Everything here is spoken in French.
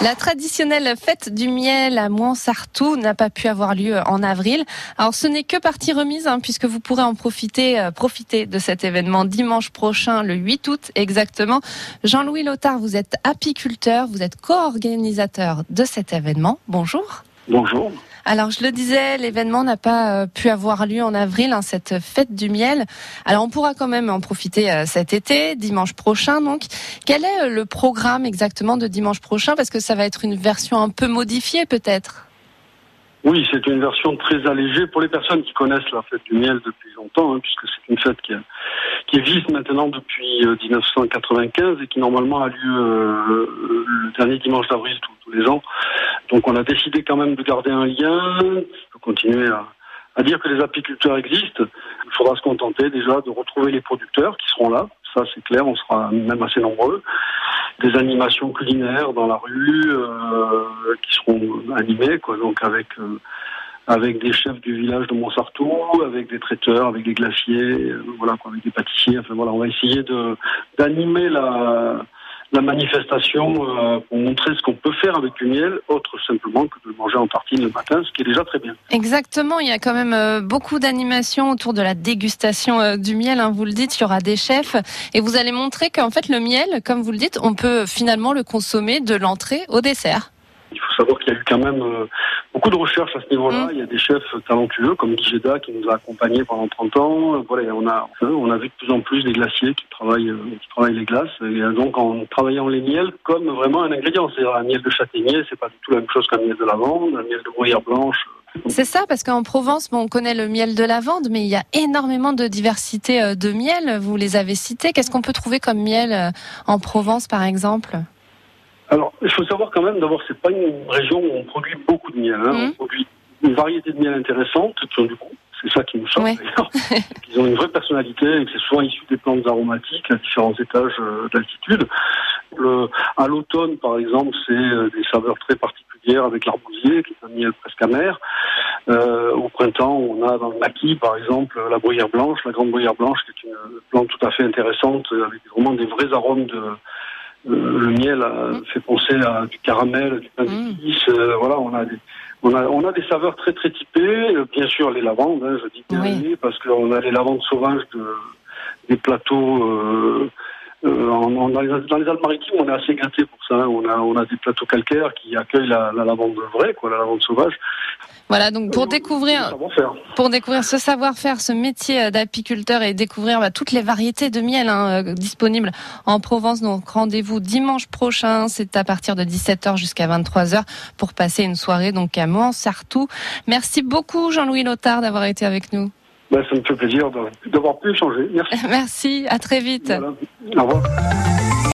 La traditionnelle fête du miel à Mouansartou n'a pas pu avoir lieu en avril. Alors ce n'est que partie remise hein, puisque vous pourrez en profiter, euh, profiter de cet événement dimanche prochain, le 8 août exactement. Jean-Louis Lothar, vous êtes apiculteur, vous êtes co-organisateur de cet événement. Bonjour. Bonjour. Alors je le disais, l'événement n'a pas euh, pu avoir lieu en avril, hein, cette fête du miel. Alors on pourra quand même en profiter euh, cet été, dimanche prochain. Donc, quel est euh, le programme exactement de dimanche prochain? Parce que ça va être une version un peu modifiée peut-être. Oui, c'est une version très allégée pour les personnes qui connaissent la fête du miel depuis longtemps, hein, puisque c'est une fête qui, qui existe maintenant depuis 1995 et qui normalement a lieu le dernier dimanche d'avril tous les ans. Donc on a décidé quand même de garder un lien, de continuer à, dire que les apiculteurs existent. Il faudra se contenter déjà de retrouver les producteurs qui seront là. Ça, c'est clair, on sera même assez nombreux. Des animations culinaires dans la rue euh, qui seront animées, quoi, donc avec euh, avec des chefs du village de Montsartou, avec des traiteurs, avec des glaciers, euh, voilà, avec des pâtissiers. Enfin voilà, on va essayer de d'animer la la manifestation euh, pour montrer ce qu'on peut faire avec du miel, autre simplement que de le manger en tartine le matin, ce qui est déjà très bien. Exactement, il y a quand même euh, beaucoup d'animations autour de la dégustation euh, du miel, hein, vous le dites, il y aura des chefs, et vous allez montrer qu'en fait le miel, comme vous le dites, on peut finalement le consommer de l'entrée au dessert. Il faut savoir qu'il y a eu quand même beaucoup de recherches à ce niveau-là. Mm. Il y a des chefs talentueux comme Guy qui nous a accompagnés pendant 30 ans. Voilà, on a, on a vu de plus en plus des glaciers qui travaillent, euh, qui travaillent les glaces. Et donc en travaillant les miels comme vraiment un ingrédient. C'est un miel de châtaignier, c'est pas du tout la même chose qu'un miel de lavande, un miel de bruyère blanche. C'est ça, parce qu'en Provence, bon, on connaît le miel de lavande, mais il y a énormément de diversité euh, de miel. Vous les avez cités. Qu'est-ce qu'on peut trouver comme miel euh, en Provence, par exemple? Alors, il faut savoir quand même, d'abord, c'est pas une région où on produit beaucoup de miel. Hein. Mmh. On produit une variété de miel intéressante qui ont du goût. C'est ça qui nous choque d'ailleurs. Ils ont une vraie personnalité et que c'est souvent issu des plantes aromatiques à différents étages euh, d'altitude. à l'automne, par exemple, c'est euh, des saveurs très particulières avec l'arbousier, qui est un miel presque amer. Euh, au printemps, on a dans le maquis, par exemple, la bruyère blanche, la grande bruyère blanche, qui est une plante tout à fait intéressante, avec vraiment des vrais arômes de, le miel mm. fait penser à du caramel, du pain mm. d'épices. Euh, voilà, on a des on a on a des saveurs très très typées. Euh, bien sûr les lavandes, hein, je dis bien parce qu'on a les lavandes sauvages de, des plateaux. Euh, euh dans, les, Alpes-Maritimes, on est assez gâtés pour ça. Hein. On a on a des plateaux calcaires qui accueillent la, la lavande vraie, quoi, la lavande sauvage. Voilà, donc pour découvrir, pour découvrir ce savoir-faire, ce métier d'apiculteur et découvrir bah, toutes les variétés de miel hein, euh, disponibles en Provence, donc rendez-vous dimanche prochain, c'est à partir de 17h jusqu'à 23h pour passer une soirée donc à Montsartou. Merci beaucoup Jean-Louis Lothar d'avoir été avec nous. Bah, ça me fait plaisir d'avoir pu échanger. Merci. Merci, à très vite. Au revoir.